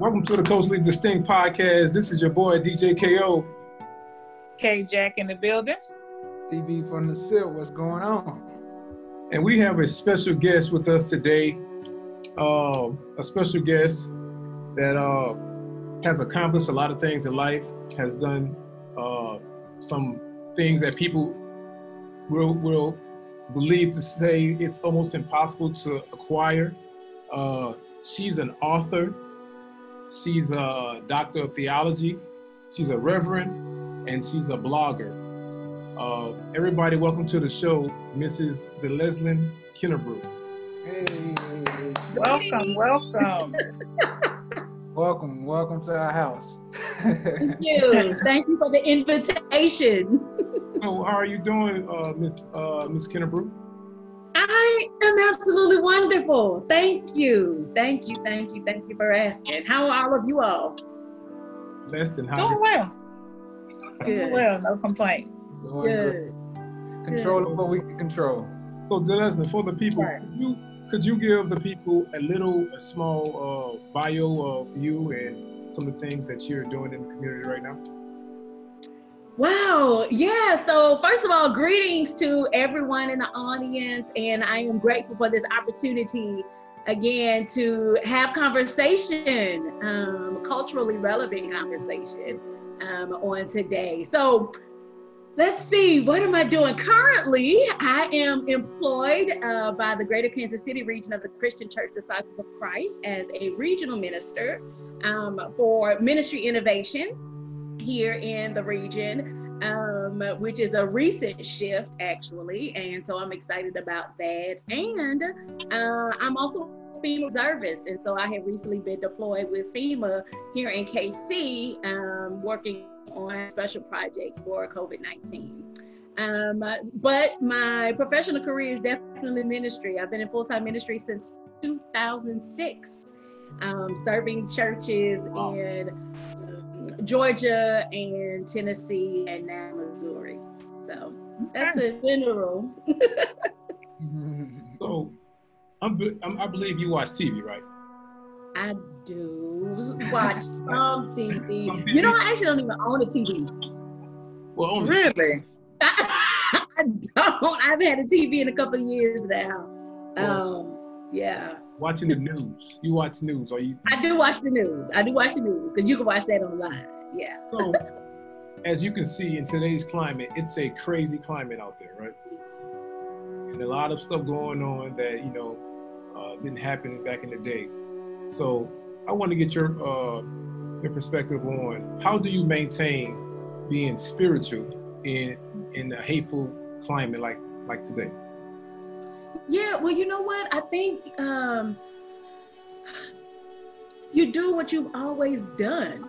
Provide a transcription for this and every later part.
Welcome to the Coach Leads Distinct podcast. This is your boy DJ KO. K Jack in the building. CB from the SIP. What's going on? And we have a special guest with us today. Uh, a special guest that uh, has accomplished a lot of things in life, has done uh, some things that people will will believe to say it's almost impossible to acquire. Uh, she's an author. She's a doctor of theology. She's a reverend, and she's a blogger. Uh, everybody, welcome to the show, Mrs. Delesslyn Kennebrew. Hey, Welcome, welcome. welcome, welcome to our house. Thank you. Thank you for the invitation. So, how are you doing, uh, Miss uh, Miss Kennebrew? I am absolutely wonderful. Thank you. Thank you. Thank you. Thank you for asking. How are all of you all? Less than Doing how? well. Doing Good. well, no complaints. Doing great. Good. Control what we can control. So, Delesslyn, for the people, Right. could you could you give the people a little, a small uh, bio of you and some of the things that you're doing in the community right now? Wow. Yeah. So, first of all, greetings to everyone in the audience. And I am grateful for this opportunity again to have conversation, um, culturally relevant conversation um, on today. So, let's see, what am I doing? Currently, I am employed uh, by the Greater Kansas City region of the Christian Church Disciples of Christ as a regional minister um, for ministry innovation here in the region, um, which is a recent shift actually. And so I'm excited about that. And uh, I'm also FEMA service. And so I have recently been deployed with FEMA here in KC, um, working on special projects for COVID 19. Um, but my professional career is definitely ministry. I've been in full time ministry since 2006, um, serving churches Wow. in Georgia and Tennessee and now Missouri. So that's a general. So, I'm, I'm, I believe you watch TV, right? I do watch some TV. Some You know, I actually don't even own a TV. Well, only Really? I don't. I haven't had a TV in a couple of years now. Um, yeah. Watching the news. You watch news, or you? I do watch the news. I do watch the news because you can watch that online. Yeah. So, as you can see in today's climate, it's a crazy climate out there, right? And a lot of stuff going on that you know uh, didn't happen back in the day. So, I want to get your uh, your perspective on how do you maintain being spiritual in in a hateful climate like like today. Yeah, well, you know what? I think um, you do what you've always done.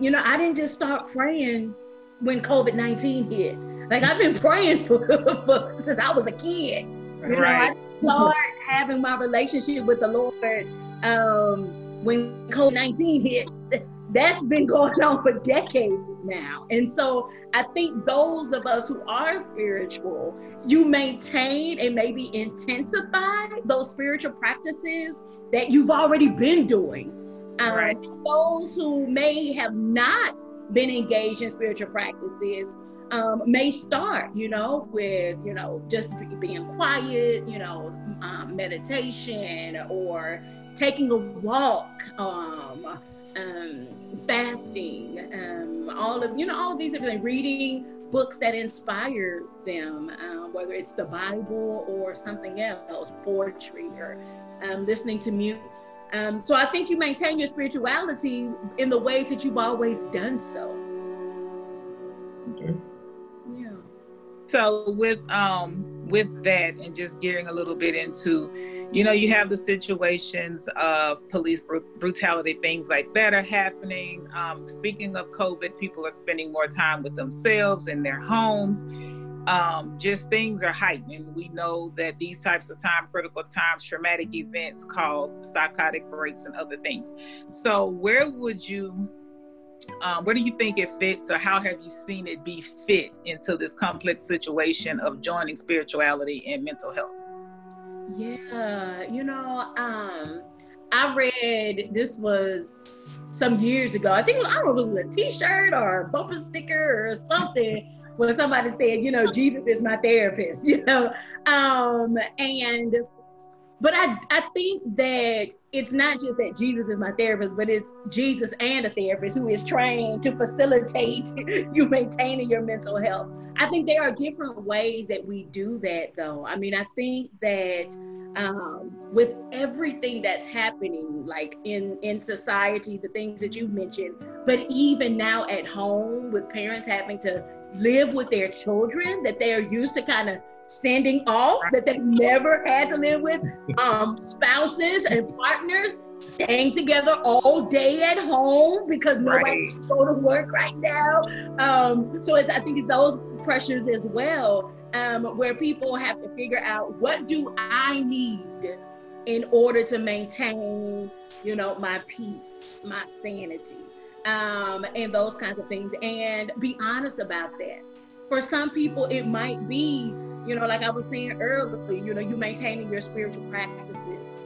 You know, I didn't just start praying when COVID 19 hit. Like, I've been praying for, for since I was a kid. You know, I started having my relationship with the Lord um, when COVID 19 hit. That's been going on for decades now. And so I think those of us who are spiritual, you maintain and maybe intensify those spiritual practices that you've already been doing. Um, Right. Those who may have not been engaged in spiritual practices um, may start, you know, with, you know, just be- being quiet, you know, um, meditation or taking a walk, um, fasting, um, all of, you know, all of these different things, reading books that inspire them, um, whether it's the Bible or something else, poetry or um, listening to music. Um, so I think you maintain your spirituality in the ways that you've always done so. Okay. Yeah. So with um with that and just gearing a little bit into, you know, you have the situations of police bru- brutality, things like that are happening. Um, speaking of COVID, people are spending more time with themselves in their homes. Um, just things are heightened. And we know that these types of time critical times, traumatic events cause psychotic breaks and other things. So where would you um, where do you think it fits or how have you seen it be fit into this complex situation of joining spirituality and mental health Yeah, you know, um, I read this was some years ago. I think I don't know if it was a T-shirt or a bumper sticker or something where somebody said, you know, Jesus is my therapist, you know. Um, and but I, I think that it's not just that Jesus is my therapist, but it's Jesus and a therapist who is trained to facilitate you maintaining your mental health. I think there are different ways that we do that, though. I mean, I think that um, with everything that's happening, like in in society, the things that you mentioned, but even now at home, with parents having to live with their children that they are used to kind of sending off that they never had to live with, um, spouses and partners staying together all day at home because nobody right. can go to work right now. Um, so it's, I think it's those pressures as well, um, where people have to figure out what do I need in order to maintain, you know, my peace, my sanity, um, and those kinds of things, and be honest about that. For some people, it might be you know, like I was saying earlier, you know, you maintaining your spiritual practices.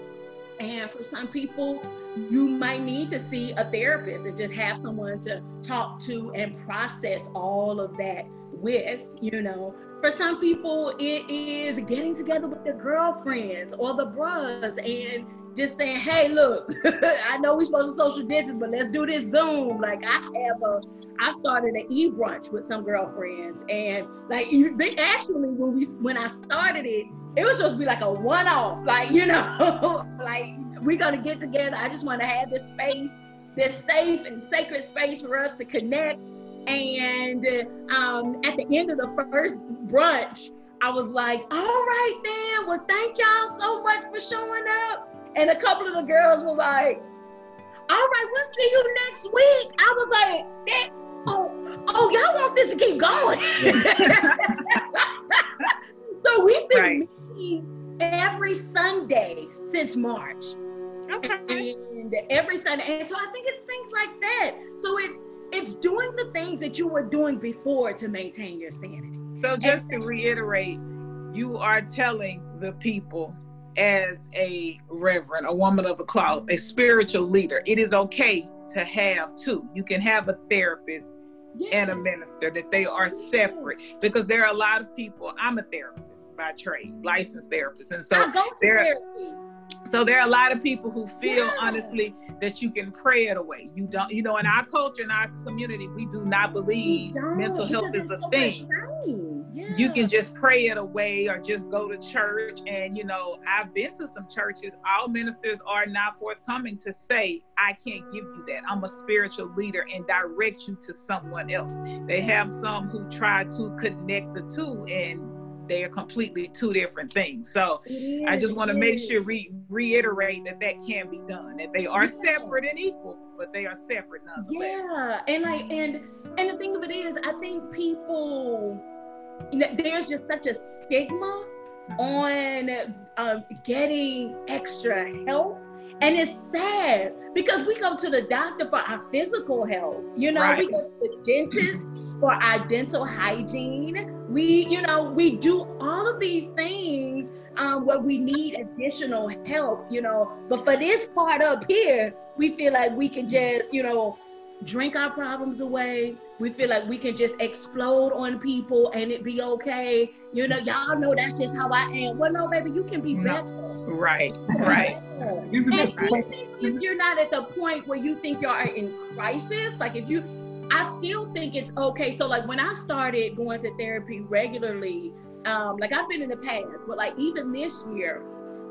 And for some people, you might need to see a therapist and just have someone to talk to and process all of that with, you know. For some people, it is getting together with their girlfriends or the bros and just saying, hey, look, I know we're supposed to social distance, but let's do this Zoom. Like I have a, I started an e-brunch with some girlfriends. And like they actually when we when I started it, it was supposed to be like a one-off, like, you know, like we're gonna get together. I just want to have this space, this safe and sacred space for us to connect and um, at the end of the first brunch, I was like, all right then, well, thank y'all so much for showing up. And a couple of the girls were like, all right, we'll see you next week. I was like, oh, oh, y'all want this to keep going. so we've been right. meeting every Sunday since March. Okay. And every Sunday. And so I think it's things like that. So it's it's doing the things that you were doing before to maintain your sanity. So just and, to reiterate, you are telling the people as a reverend, a woman of a cloth, a spiritual leader, it is okay to have two. You can have a therapist yes. and a minister, that they are separate because there are a lot of people. I'm a therapist by trade, licensed therapist. And so I go to therapy so there are a lot of people who feel yeah. honestly that you can pray it away. You don't, you know, in our culture, in our community, we do not believe mental health is a so thing. Yeah. You can just pray it away or just go to church. And you know, I've been to some churches, all ministers are not forthcoming to say, I can't give you that. I'm a spiritual leader and direct you to someone else. They have some who try to connect the two and they are completely two different things. So I just want to make sure we reiterate that that can be done. That they are yeah. separate and equal, but they are separate nonetheless. Yeah, and like and and the thing of it is, I think people there's just such a stigma on um, getting extra help. And it's sad because we go to the doctor for our physical health. You know, right. we go to the dentist for our dental hygiene. We, you know, we do all of these things um, where we need additional help, you know. But for this part up here, we feel like we can just, you know, drink our problems away. We feel like we can just explode on people and it be okay. You know, y'all know that's just how I am. Well, no, baby, you can be better. Right, right. and if you're not at the point where you think you are in crisis, like if you I still think it's okay. So like when I started going to therapy regularly, um, like I've been in the past, but like even this year,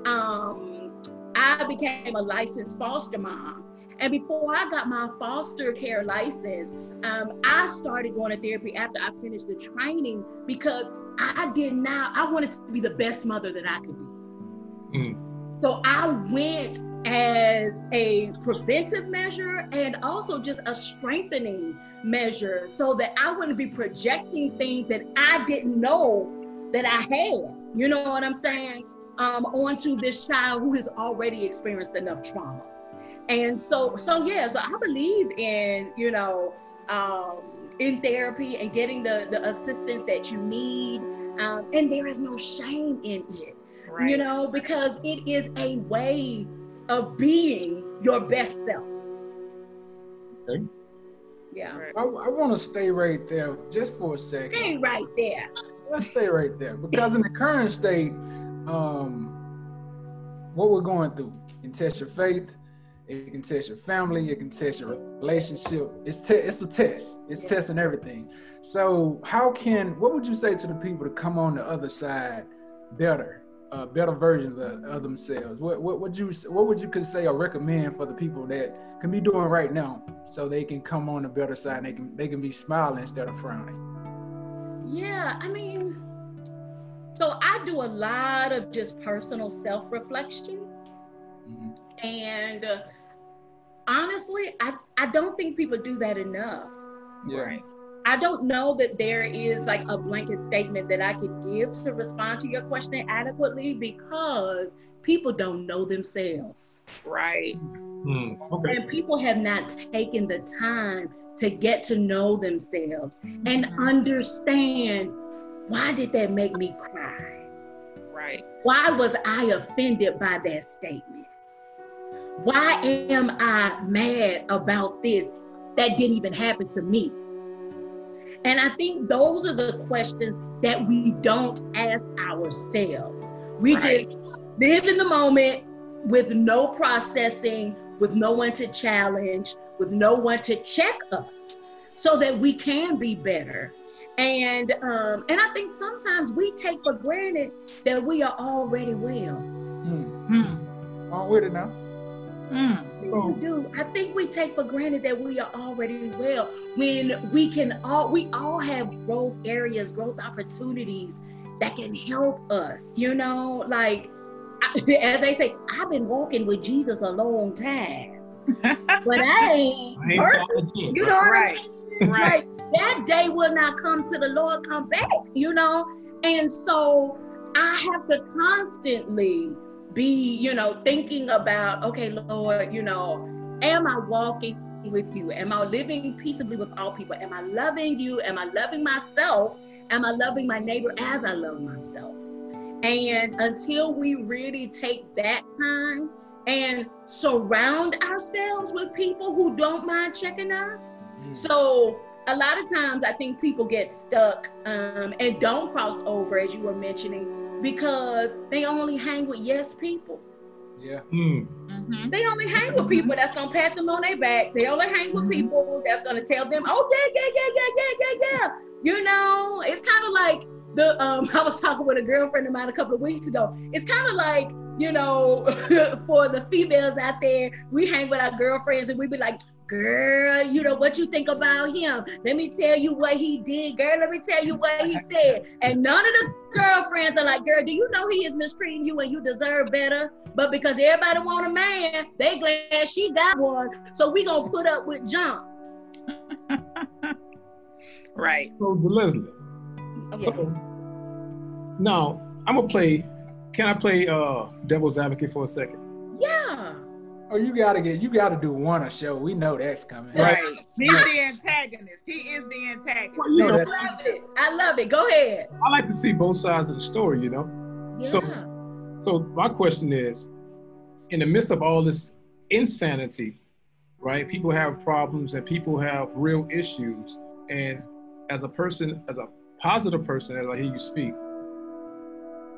um, I became a licensed foster mom. And before I got my foster care license, um, I started going to therapy after I finished the training because I did not, I wanted to be the best mother that I could be. Mm. So I went as a preventive measure and also just a strengthening measure so that I wouldn't be projecting things that I didn't know that I had. You know what I'm saying? Um, onto this child who has already experienced enough trauma. And so, so yeah, so I believe in, you know, um, in therapy and getting the, the assistance that you need. Um, and there is no shame in it, right. you know, because it is a way of being your best self. Okay. Yeah. I, I want to stay right there just for a second. Stay right there. Let's stay right there because in the current state, um, what we're going through can test your faith, it can test your family, it can test your relationship. It's te- it's a test. It's testing everything. So how can what would you say to the people to come on the other side better, uh, better versions of, of themselves? What what would you what would you could say or recommend for the people that can be doing right now so they can come on the better side and they can they can be smiling instead of frowning? Yeah, I mean, so I do a lot of just personal self reflection. Mhm. And uh, honestly, I, I don't think people do that enough. Yeah. Right. I don't know that there is like a blanket statement that I could give to respond to your question adequately because people don't know themselves. Right. Hmm, okay. And people have not taken the time to get to know themselves and Mhm. understand why did that make me cry? Right. Why was I offended by that statement? Why am I mad about this that didn't even happen to me? And I think those are the questions that we don't ask ourselves. We Right. just live in the moment with no processing, with no one to challenge, with no one to check us so that we can be better. And um, and I think sometimes we take for granted that we are already well. Hmm. Hmm. On with it now. Mm. We do. I think we take for granted that we are already well when we can all we all have growth areas, growth opportunities that can help us. You know, like I- as they say, I've been walking with Jesus a long time, but I ain't I ain't perfect. talking You know what I'm Right. saying? Right. Like that day will not come to the Lord come back, you know? And so I have to constantly be, you know, thinking about, okay, Lord, you know, am I walking with you? Am I living peaceably with all people? Am I loving you? Am I loving myself? Am I loving my neighbor as I love myself? And until we really take that time and surround ourselves with people who don't mind checking us, so a lot of times I think people get stuck um, and don't cross over, as you were mentioning, because they only hang with yes people. Yeah. Hmm. Mhm. They only hang with people that's gonna pat them on their back. They only hang with people that's gonna tell them, "Oh yeah, yeah, yeah, yeah, yeah, yeah, yeah." You know, it's kind of like the. Um, I was talking with a girlfriend of mine a couple of weeks ago. It's kind of like you know, for the females out there, we hang with our girlfriends and we be like, girl, you know what you think about him. Let me tell you what he did, girl. Let me tell you what he said. And none of the girlfriends are like, girl, do you know he is mistreating you and you deserve better? But because everybody want a man, they glad she got one. So we gonna put up with junk. Right. So, Leslie. So, now I'm gonna play. Can I play uh, devil's advocate for a second? Yeah. Oh, you gotta get you gotta do one a show. We know that's coming. Right. He's the antagonist. He is the antagonist. Well, you know, I love it. I love it. Go ahead. I like to see both sides of the story. You know. Yeah. So- So my question is, in the midst of all this insanity, right? People have problems and people have real issues. And as a person, as a positive person, as I hear you speak,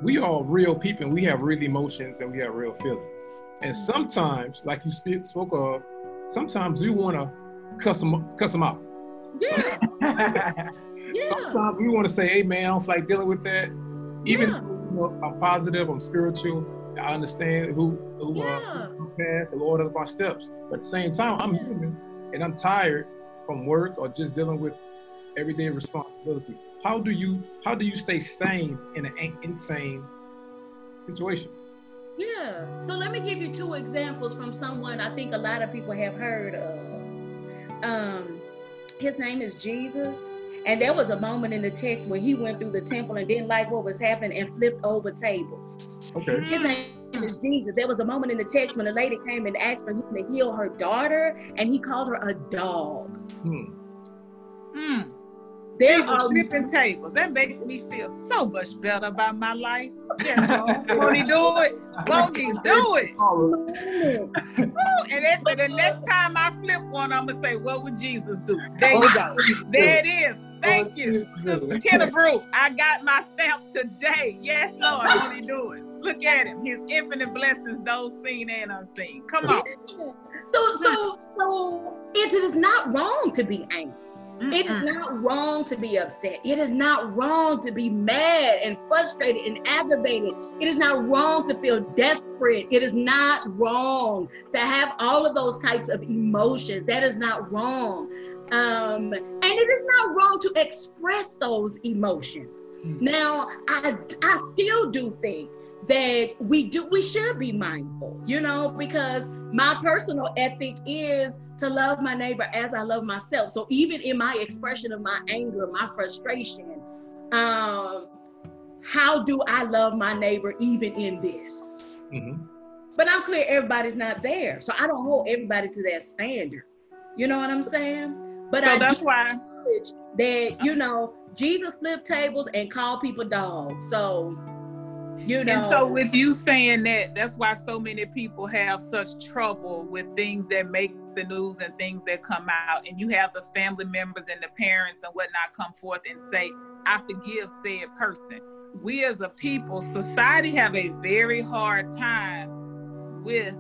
we are real people. and We have real emotions and we have real feelings. And sometimes, like you speak, spoke of, sometimes we want to cuss them, cuss them out. yeah. Yeah. Sometimes we want to say, "Hey, man, I don't like dealing with that." Even Yeah. though, you know, I'm positive, I'm spiritual. I understand who who Yeah. uh, who the Lord of my steps. But at the same time, I'm human and I'm tired from work or just dealing with everyday responsibilities. How do you how do you stay sane in an insane situation? Yeah. So let me give you two examples from someone I think a lot of people have heard of. Um, his name is Jesus. And there was a moment in the text where he went through the temple and didn't like what was happening and flipped over tables. Okay. His name is Jesus. There was a moment in the text when a lady came and asked for him to heal her daughter, and he called her a dog. Hmm. Hmm. There Jesus are um, flipping tables. That makes me feel so much better about my life. Yes, won't he do it? Won't he do it? and then the next time I flip one, I'm gonna say, "What would Jesus do?" There you oh, go. There it is. Thank oh, you, Sister Kennebrew. I got my stamp today. Yes, Lord, won't he do it? Look at him. His infinite blessings, those seen and unseen. Come on. So, so, so it is not wrong to be angry. It is not wrong to be upset. It is not wrong to be mad and frustrated and aggravated. It is not wrong to feel desperate. It is not wrong to have all of those types of emotions. That is not wrong. Um, and it is not wrong to express those emotions. Mm-hmm. Now, I, I still do think that we do we should be mindful you know because my personal ethic is to love my neighbor as i love myself. So even in my expression of my anger my frustration um how do i love my neighbor even in this? Mm-hmm. but i'm clear everybody's not there. So i don't hold everybody to that standard. You know what i'm saying? But so I that's why that you know jesus flipped tables and called people dogs. So you know. And so with you saying that, that's why so many people have such trouble with things that make the news and things that come out. And you have the family members and the parents and whatnot come forth and say, I forgive said person. We as a people, society have a very hard time with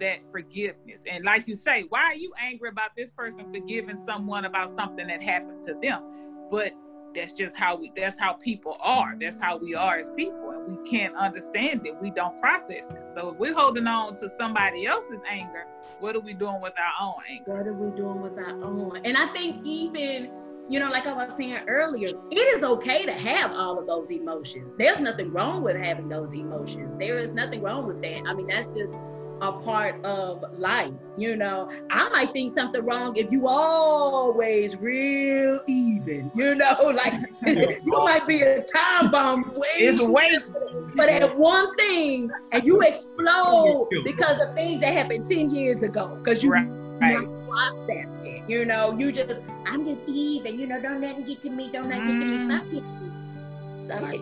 that forgiveness. And like you say, why are you angry about this person forgiving someone about something that happened to them? But that's just how we that's how people are. That's how we are as people. And we can't understand it. We don't process it. So if we're holding on to somebody else's anger what are we doing with our own anger? What are we doing with our own? And i think even you know like i was saying earlier it is okay to have all of those emotions. There's nothing wrong with having those emotions. There is nothing wrong with that. I mean that's just a part of life. You know, I might think something wrong if you always real even. You know, like you might be a time bomb way. It's weight. But at one thing, and you explode because of things that happened ten years ago, because you. Right. Right. processed it, you know. You just, I'm just even, you know. Don't let it get to me. Don't let it get to me. Stop mm. it. Stop like,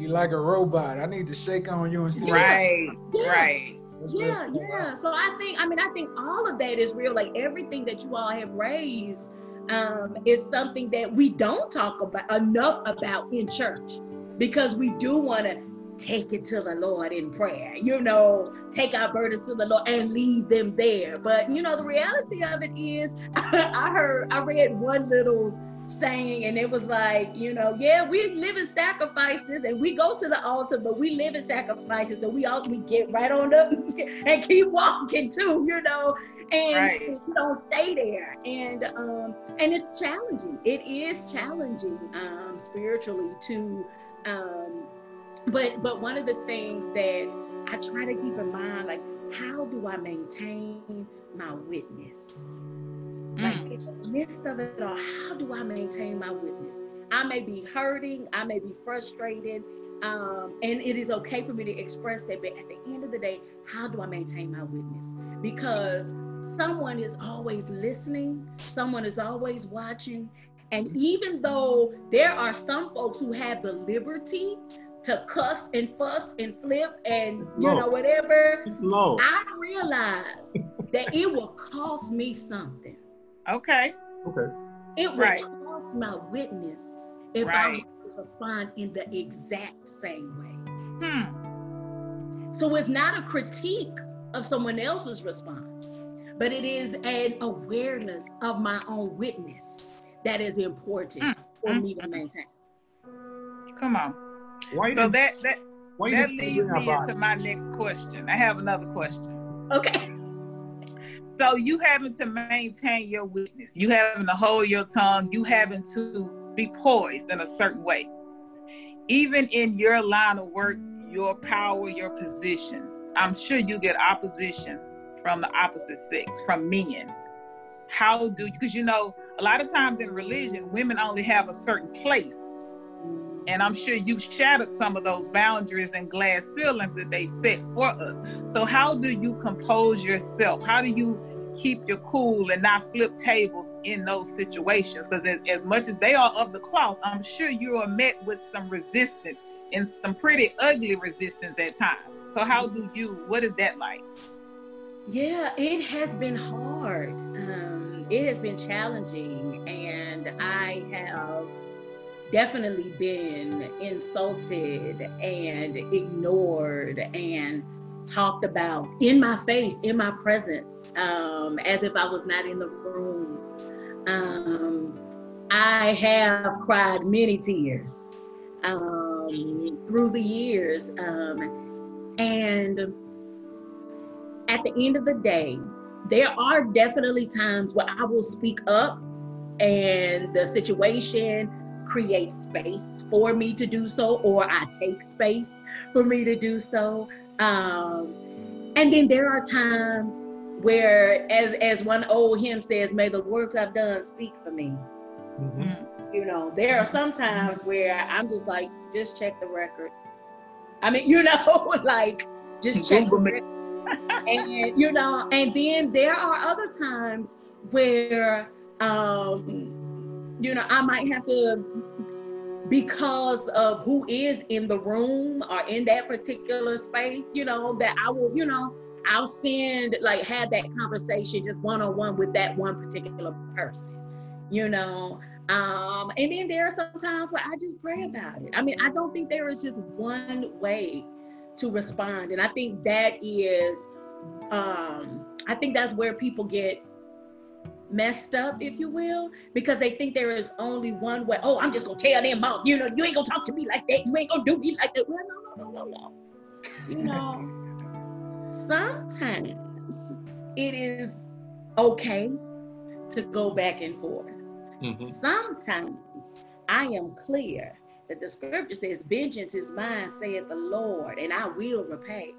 You like a robot. I need to shake on you and see. Right, yeah. right yeah, yeah. So I think, I mean, I think all of that is real. Like everything that you all have raised um, is something that we don't talk about enough about in church because we do want to take it to the Lord in prayer, you know, take our burdens to the Lord and leave them there. But you know, the reality of it is, I heard, I read one little saying and it was like you know yeah we live in sacrifices and we go to the altar but we live in sacrifices so we all we get right on up and keep walking too you know and right. we don't stay there. And um and it's challenging. It is challenging um spiritually to um but but one of the things that i try to keep in mind like how do i maintain my witness like mm. in the midst of it all, how do I maintain my witness? I may be hurting, I may be frustrated, um, and it is okay for me to express that. But at the end of the day, how do I maintain my witness? Because someone is always listening, someone is always watching. And even though there are some folks who have the liberty to cuss and fuss and flip and you know whatever, I realize that it will cost me something. Okay. Okay. It will right. cost my witness if right. I respond in the exact same way. Hmm. So it's not a critique of someone else's response, but it is an awareness of my own witness that is important mm. for mm. me to maintain. Come on. Why so that that that leads me into my next question. I have another question. Okay. So you having to maintain your witness, you having to hold your tongue, you having to be poised in a certain way. Even in your line of work, your power, your positions, I'm sure you get opposition from the opposite sex, from men. How do you, because you know, a lot of times in religion, women only have a certain place. And I'm sure you've shattered some of those boundaries and glass ceilings that they've set for us. So, how do you compose yourself? How do you keep your cool and not flip tables in those situations because as, much as they are of the cloth i'm sure you are met with some resistance and some pretty ugly resistance at times so how do you what is that like yeah it has been hard um, it has been challenging and i have definitely been insulted and ignored and talked about in my face, in my presence, um, as if I was not in the room. Um, I have cried many tears um, through the years. Um, and at the end of the day, there are definitely times where I will speak up and the situation creates space for me to do so, or I take space for me to do so. Um, and then there are times where, as as one old hymn says, "May the work I've done speak for me." Mm-hmm. You know, there are some times where I'm just like, just check the record. I mean, you know, like just check the record. and you know, and then there are other times where um, you know, I might have to because of who is in the room or in that particular space, you know, that I will, you know, I'll send like have that conversation just one on one with that one particular person, you know. Um, and then there are some times where I just pray about it. I mean, I don't think there is just one way to respond. And I think that is um I think that's where people get messed up, if you will, because they think there is only one way. Oh, I'm just gonna tell them off. You know, you ain't gonna talk to me like that. You ain't gonna do me like that. Well, no, no, no, no, no. You know, sometimes it is okay to go back and forth. Mm-hmm. Sometimes I am clear that the scripture says, Vengeance is mine, saith the Lord, and I will repay.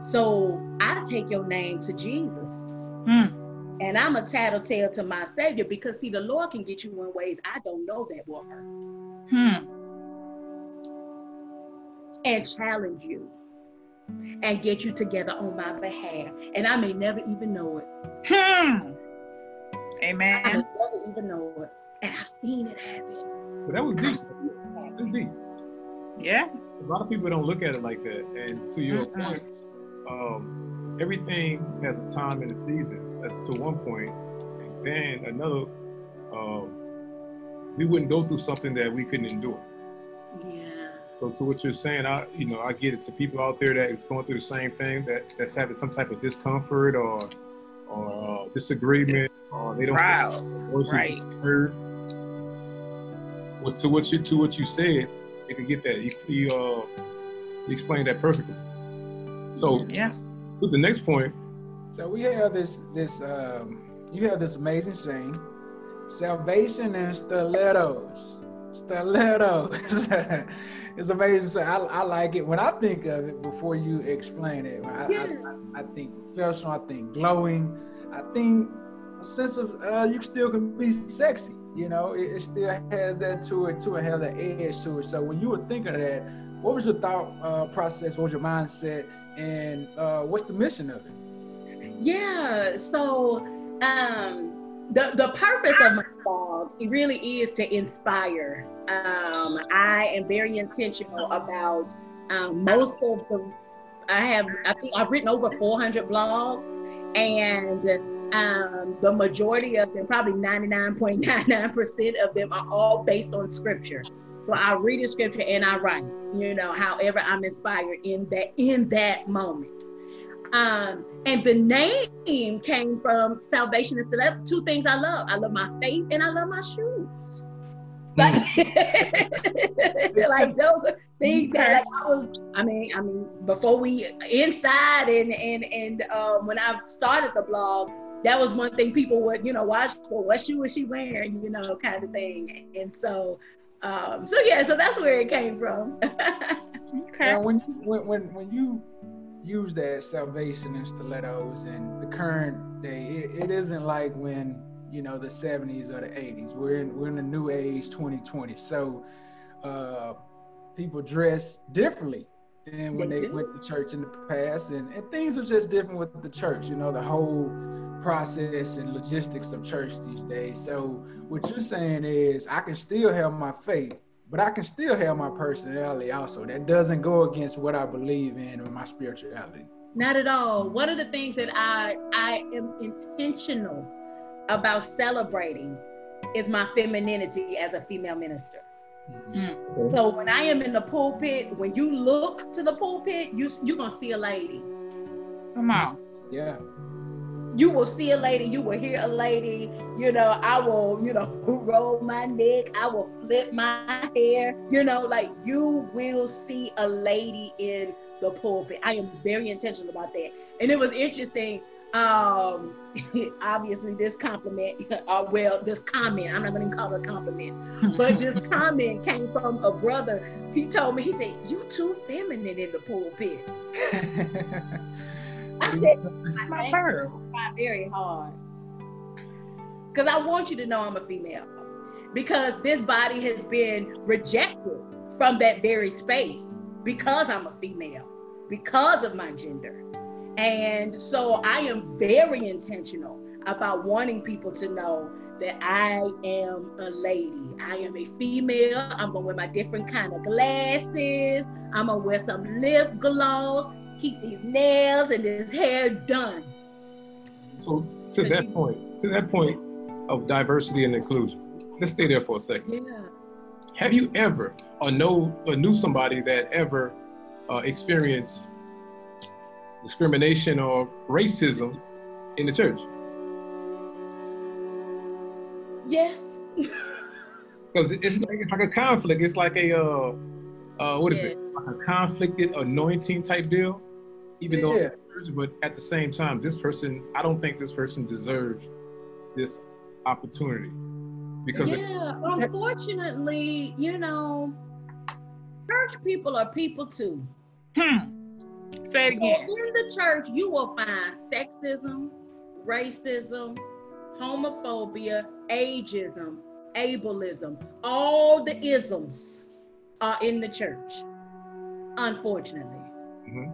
So I take your name to Jesus. Mm. And I'm a tattletale to my Savior because, see, the Lord can get you in ways I don't know that will hurt. Hmm. And challenge you and get you together on my behalf. And I may never even know it. Hmm. Amen. I may never even know it. And I've seen it happen. But that was deep. That's deep. Yeah. A lot of people don't look at it like that. And to your mm point, um, everything has a time and a season to one point, and then another, um, we wouldn't go through something that we couldn't endure. Yeah. So to what you're saying, I you know I get it to people out there that is going through the same thing that that's having some type of discomfort or or uh, disagreement or they don't trials right. Heard. Well, to what you to what you said, they can get that. You, you uh you explained that perfectly. So yeah. With the next point, so we have this this um, you have this amazing saying, salvation and stilettos. Stilettos. it's amazing. I, I like it when I think of it before you explain it. I, yeah. I, I, I think professional. I think glowing. I think a sense of uh, you still can be sexy. You know, it, it still has that to it too, and have that edge to it. So when you were thinking of that, what was your thought uh, process? What was your mindset? And uh, what's the mission of it? Yeah. So um, the the purpose of my blog really is to inspire. Um, I am very intentional about um, most of the. I have I think I've written over 400 blogs, and um, the majority of them, probably 99.99% of them, are all based on scripture. So I read a scripture and I write. You know, however I'm inspired in that in that moment. Um, and the name came from salvation and that two things I love. I love my faith and I love my shoes. Like, like those are things that like I was. I mean, I mean, before we inside and and and um, when I started the blog, that was one thing people would you know watch for. What shoe is she wearing? You know, kind of thing. And so, um, so yeah, so that's where it came from. okay. Now, when when when when you use that salvation and stilettos and the current day. It, it isn't like when you know the 70s or the 80s. We're in we're in the new age 2020. So uh, people dress differently than when they, they went to church in the past, and, and things are just different with the church. You know, the whole process and logistics of church these days. So what you're saying is I can still have my faith, but I can still have my personality also. That doesn't go against what I believe in or my spirituality. Not at all. One of the things that I I am intentional about celebrating is my femininity as a female minister. Mm. So when I am in the pulpit, when you look to the pulpit, you you're gonna see a lady. Come on. Yeah. You will see a lady, you will hear a lady, you know, I will, you know, roll my neck, I will flip my hair, you know, like you will see a lady in the pulpit. I am very intentional about that. And it was interesting um obviously this compliment uh, well this comment i'm not going to call it a compliment but this comment came from a brother he told me he said you too feminine in the pulpit i said my first very hard because i want you to know i'm a female because this body has been rejected from that very space because i'm a female because of my gender and so I am very intentional about wanting people to know that I am a lady. I am a female. I'm gonna wear my different kind of glasses. I'm gonna wear some lip gloss, keep these nails and this hair done. So to that point, to that point of diversity and inclusion, let's stay there for a second. Yeah. Have you ever or know or knew somebody that ever uh, experienced discrimination or racism in the church? Yes. Because it's like it's like a conflict. It's like a uh, uh, what is yeah. it? Like a conflicted anointing type deal. Even yeah. though, but at the same time, this person, I don't think this person deserves this opportunity because yeah, it, unfortunately, you know, church people are people too. Hmm. Say it again. In the church, you will find sexism, racism, homophobia, ageism, ableism. All the isms are in the church, unfortunately. Mm-hmm.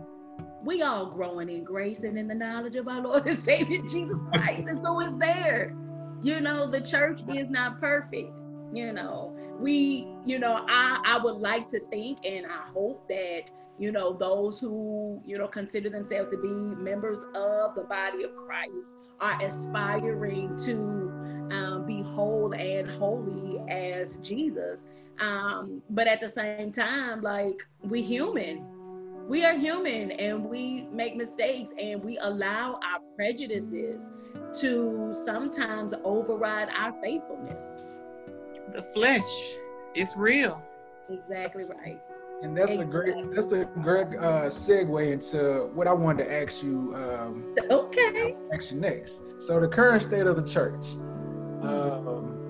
We all growing in grace and in the knowledge of our Lord and Savior Jesus Christ. and so it's there. You know, the church is not perfect. You know, we, you know, I, I would like to think and I hope that you know, those who, you know, consider themselves to be members of the body of Christ are aspiring to be whole and holy as Jesus. Um, but at the same time, like we human, we are human and we make mistakes and we allow our prejudices to sometimes override our faithfulness. The flesh is real. exactly right. And that's exactly. a great that's a great uh, segue into what I wanted to ask you. Um, okay. Ask you next. So the current state of the church, um,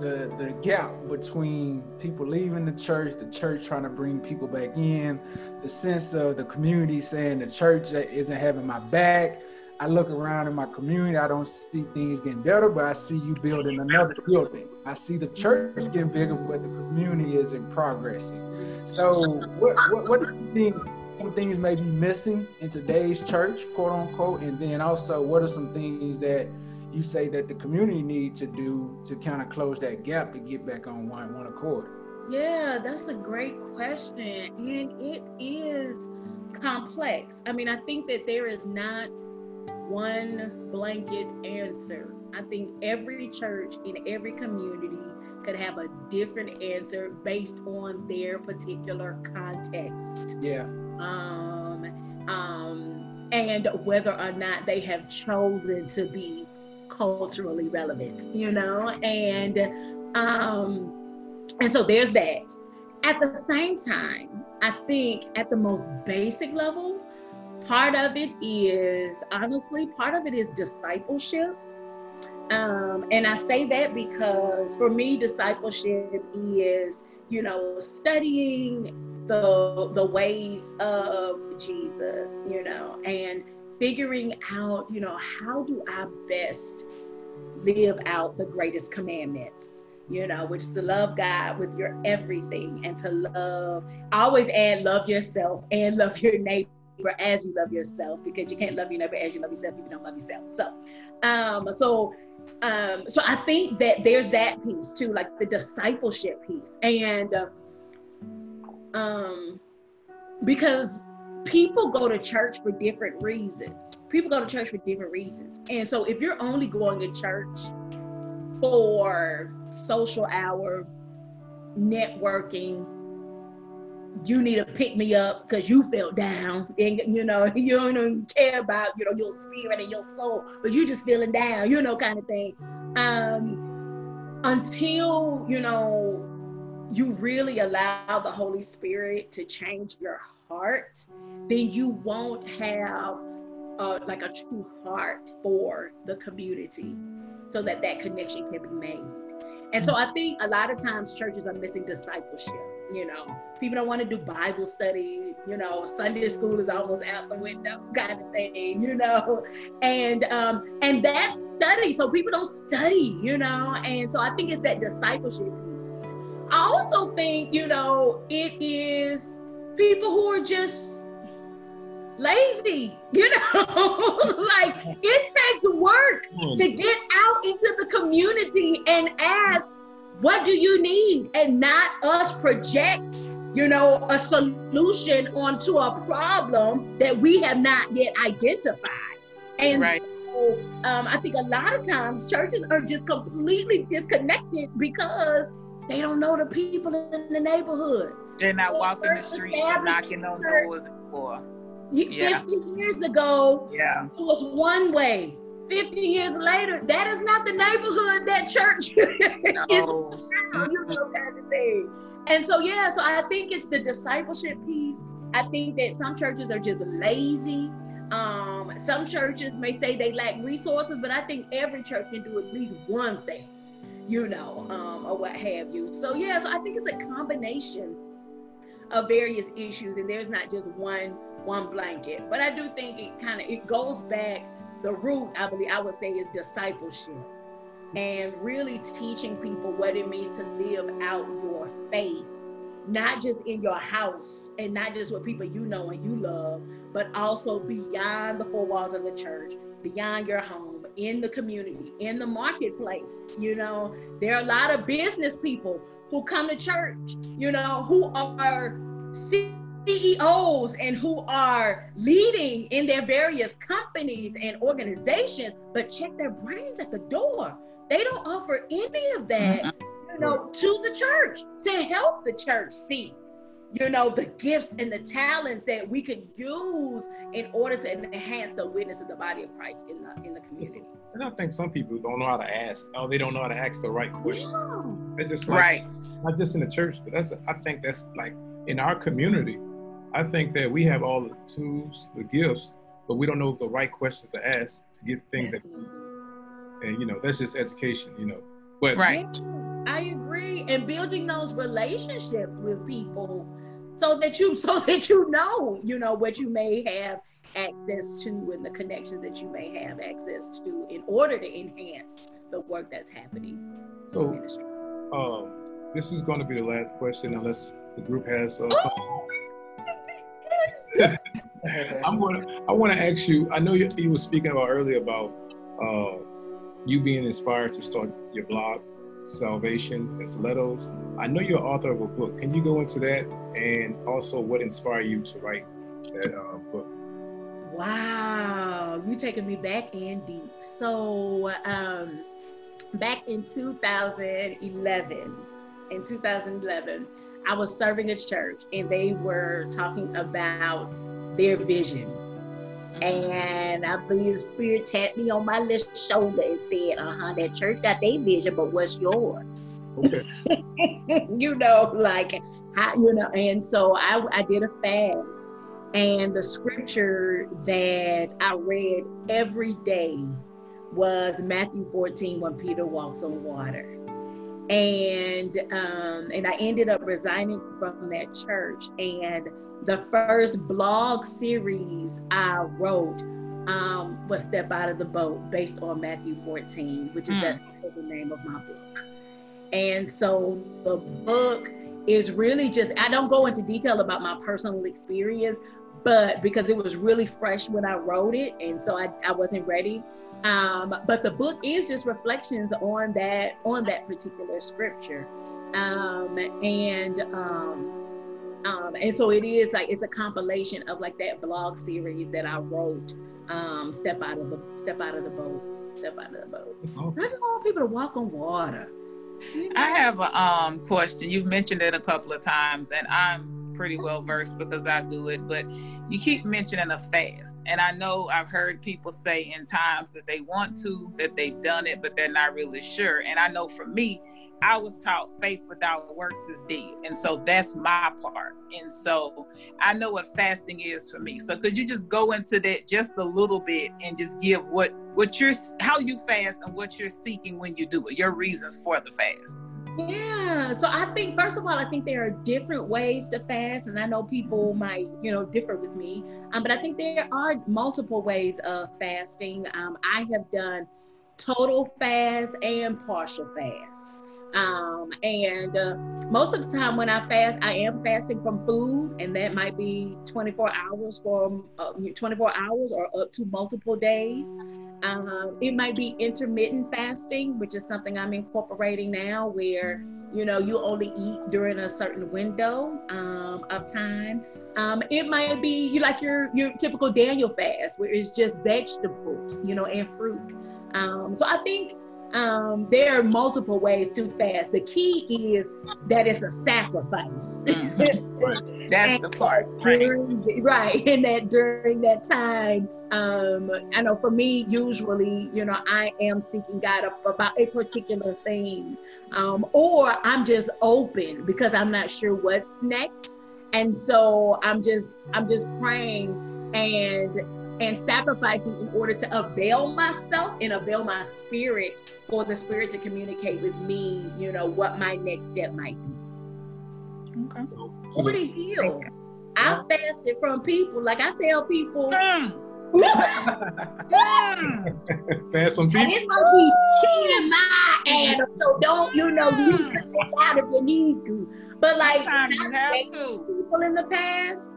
the the gap between people leaving the church, the church trying to bring people back in, the sense of the community saying the church isn't having my back. I look around in my community, I don't see things getting better, but I see you building another building. I see the church getting bigger, but the community isn't progressing. So, what what, what do you think some things may be missing in today's church, quote unquote, and then also what are some things that you say that the community need to do to kind of close that gap to get back on one one accord? Yeah, that's a great question, and it is complex. I mean, I think that there is not one blanket answer. I think every church in every community could have a different answer based on their particular context. Yeah. Um, um, and whether or not they have chosen to be culturally relevant, you know, and um, and so there's that. At the same time, I think at the most basic level, part of it is honestly, part of it is discipleship. Um, and I say that because for me, discipleship is, you know, studying the the ways of Jesus, you know, and figuring out, you know, how do I best live out the greatest commandments, you know, which is to love God with your everything and to love, I always add love yourself and love your neighbor as you love yourself because you can't love your neighbor as you love yourself if you don't love yourself. So Um, so um, so I think that there's that piece too, like the discipleship piece, and uh, um, because people go to church for different reasons. People go to church for different reasons, and so if you're only going to church for social hour, networking, you need to pick me up because you felt down. And you know you don't even care about you know your spirit and your soul but you're just feeling down you know kind of thing. Um until you know you really allow the holy spirit to change your heart then you won't have uh, like a true heart for the community so that that connection can be made. And so i think a lot of times churches are missing discipleship you know. People don't want to do bible study you know sunday school is almost out the window kind of thing you know. And um and that's study so people don't study you know. And so i think it's that discipleship i also think you know it is people who are just lazy you know? Like it takes work to get out into the community and ask what do you need? and not us project you know a solution onto a problem that we have not yet identified. And right. so um, i think a lot of times churches are just completely disconnected because they don't know the people in the neighborhood they're not walking the street knocking on doors anymore 50 years ago yeah it was one way 50 years later, that is not the neighborhood that church no. is, you know, kind of thing. And so, yeah, so I think it's the discipleship piece. I think that some churches are just lazy. Um, some churches may say they lack resources, but I think every church can do at least one thing, you know, um, or what have you. So, yeah, so I think it's a combination of various issues, and there's not just one one blanket. But I do think it kind of it goes back the root, I believe, I would say, is discipleship and really teaching people what it means to live out your faith, not just in your house and not just with people you know and you love, but also beyond the four walls of the church, beyond your home, in the community, in the marketplace. You know, there are a lot of business people who come to church, you know, who are CEOs and who are leading in their various companies and organizations, but check their brains at the door. They don't offer any of that, mm-hmm. you know, to the church to help the church see, you know, the gifts and the talents that we could use in order to enhance the witness of the body of Christ in the in the community. And I think some people don't know how to ask. Oh, they don't know how to ask the right question. Yeah. They're just like, right. Not just in the church, but that's I think that's like in our community I think that we have all the tools, the gifts, but we don't know the right questions to ask to get things that, and you know, that's just education, you know. But right, I agree, and building those relationships with people, so that you, so that you know, you know, what you may have access to and the connections that you may have access to in order to enhance the work that's happening. So, um, this is going to be the last question, unless the group has uh, oh! I'm gonna. I want to ask you. I know you, you were speaking about earlier about uh, you being inspired to start your blog, Salvation and Stilettos. I know you're author of a book. Can you go into that and also what inspired you to write that uh, book? Wow, you're taking me back and deep. So, um, back in 2011, in 2011 I was serving a church and they were talking about their vision. And I believe the spirit tapped me on my left shoulder and said, uh huh, that church got their vision, but what's yours? Okay. you know, like how you know, and so I, I did a fast. And the scripture that I read every day was Matthew 14 when Peter walks on water and um, and I ended up resigning from that church. And the first blog series I wrote um, was "Step Out of the Boat," based on Matthew 14, which is mm. the name of my book. And so the book is really just I don't go into detail about my personal experience, but because it was really fresh when I wrote it, and so I, I wasn't ready. Um, but the book is just reflections on that on that particular scripture, um, and um, um, and so it is like it's a compilation of like that blog series that I wrote. Um, step out of the step out of the boat, step out of the boat. I just want people to walk on water. I have a um, question. You've mentioned it a couple of times, and I'm pretty well versed because I do it, but you keep mentioning a fast. And I know I've heard people say in times that they want to, that they've done it, but they're not really sure. And I know for me, I was taught faith without works is dead. And so that's my part. And so I know what fasting is for me. So could you just go into that just a little bit and just give what what you're how you fast and what you're seeking when you do it, your reasons for the fast? Yeah. So I think first of all, I think there are different ways to fast, and I know people might, you know, differ with me. Um, but I think there are multiple ways of fasting. Um, I have done total fast and partial fast. Um, and uh, most of the time when I fast, I am fasting from food, and that might be 24 hours for uh, 24 hours or up to multiple days. Um, it might be intermittent fasting, which is something I'm incorporating now, where you know you only eat during a certain window um, of time. Um, it might be you like your your typical Daniel fast, where it's just vegetables, you know, and fruit. Um, so I think um, there are multiple ways to fast. The key is that it's a sacrifice. Mm-hmm. That's the part. Right. During, right. And that during that time, um, I know for me, usually, you know, I am seeking God about a particular thing. Um, or I'm just open because I'm not sure what's next. And so I'm just, I'm just praying and and sacrificing in order to avail myself and avail my spirit for the spirit to communicate with me, you know, what my next step might be. Okay. Or to heal. I fasted from people. Like I tell people. Mm. Fast from people. It's gonna be killing my Adam, so don't you know you can out if you need to. But like you have to. people in the past,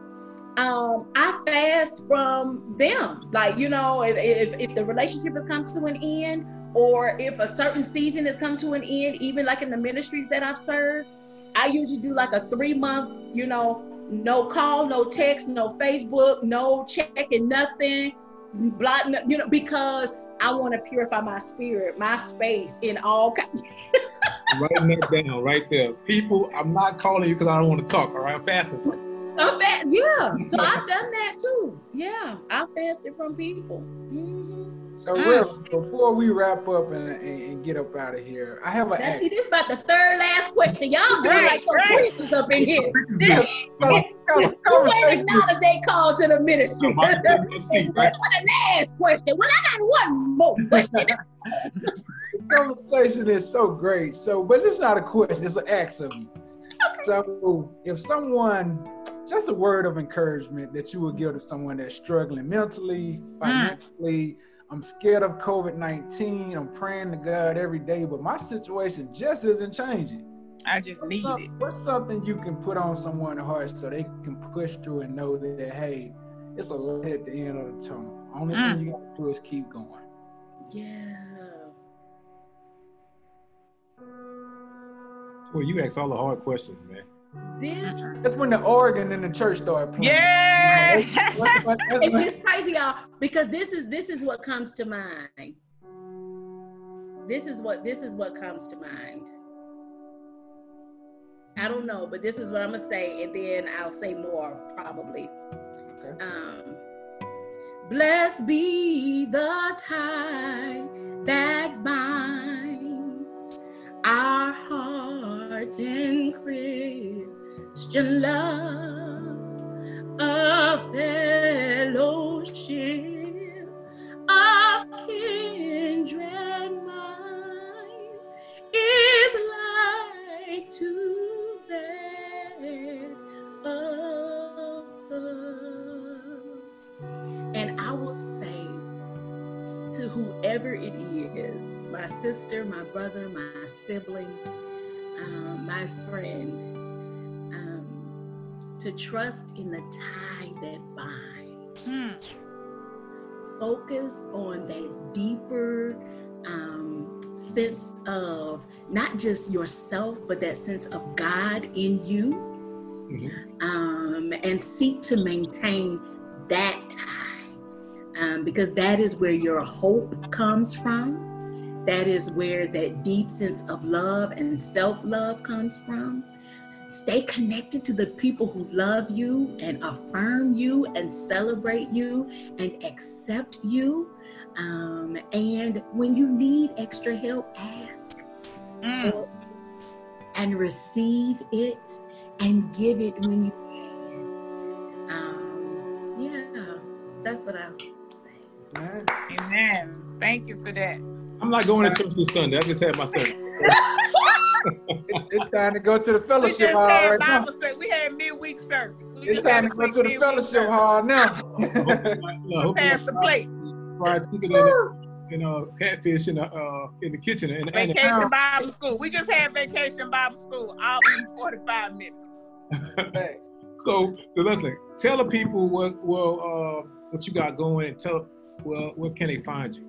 um, I fast from them. Like, you know, if, if, if, the relationship has come to an end, or if a certain season has come to an end, even like in the ministries that I've served, I usually do like a three month, you know, no call, no text, no Facebook, no checking nothing, block, you know, because I want to purify my spirit, my space in all kinds. Writing that down right there. People, I'm not calling you because I don't want to talk. All right, I'm fasting. I'm fast, yeah. So I've done that too. Yeah, I fasted from people. Mm-hmm. So, real, before we wrap up and, and, and, get up out of here, I have a. Now, see, this about the third last question. Y'all doing like some preachers up in here. Who ain't acknowledge they call to the ministry? what the last question? Well, I got one more question. The conversation is so great. So, but it's not a question; it's an ask of you. So, if someone just a word of encouragement that you would give to someone that's struggling mentally, financially. Mm. I'm scared of COVID 19. I'm praying to God every day, but my situation just isn't changing. I just need what's it. What's something you can put on someone's heart so they can push through and know that, hey, it's a light at the end of the tunnel. Only mm. thing you got to do is keep going. Yeah. Well, you ask all the hard questions, man. This that's when the organ in the church started playing. Yeah, and it's crazy, y'all, because this is this is what comes to mind. This is what this is what comes to mind. I don't know, but this is what I'm gonna say, and then I'll say more probably. Okay. Um, blessed be the tie that binds our hearts in Christ Christian love, a fellowship of kindred minds is like to that And I will say to whoever it is, my sister, my brother, my sibling, um, my friend, to trust in the tie that binds. Hmm. Focus on that deeper um, sense of not just yourself, but that sense of God in you, Mhm. um, and seek to maintain that tie, um, because that is where your hope comes from. That is where that deep sense of love and self love comes from. Stay connected to the people who love you and affirm you and celebrate you and accept you. Um, and when you need extra help, ask Mm. and receive it and give it when you can. Um, yeah, that's what I was saying. Amen. Thank you for that. I'm not going to church this Sunday. I just had my service. It- it's time to go to the We fellowship just hall had right now. Bible study. We had midweek service. We It's just time to go to the fellowship service. hall now. Look, Pass the plate. fried chicken and, and uh, catfish in the uh, in the kitchen and, and Vacation Bible school. We just had vacation Bible school all in 45 minutes. So so listen, tell the people what well uh, what you got going and tell well where can they find you?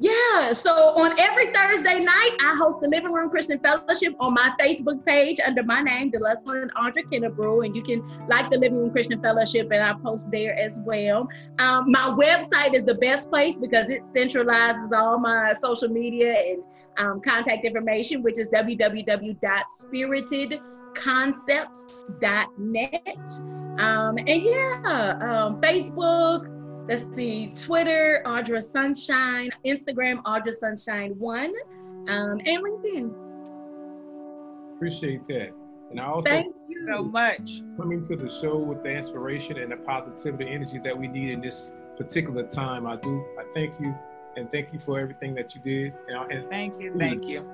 Yeah, so on every Thursday night, I host the Living Room Christian Fellowship on my Facebook page under my name, Delesslyn Andra Kennebrew, and you can like the Living Room Christian Fellowship, and I post there as well. Um, my website is the best place because it centralizes all my social media and um, contact information, which is www.spiritedconcepts.net. Um, and yeah, um, Facebook, let's see, Twitter, Audra Sunshine, Instagram, Audra Sunshine One, um, and LinkedIn. Appreciate that. And I also Thank you So much. coming to the show with the inspiration and the positivity, energy that we need in this particular time. I do. I thank you and thank you for everything that you did. And, and Thank you. Thank you.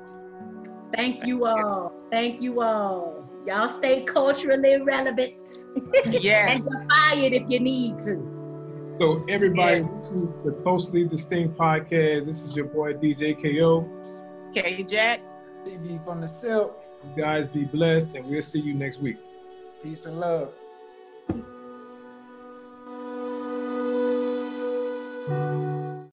Thank you all. Thank you all. Y'all stay culturally relevant Yes. and Yes. defy it if you need to. So everybody, Yes. to the Closely Distinct podcast. This is your boy DJ KO. Okay, Jack. TV from the silk. You guys be blessed, and we'll see you next week. Peace and love.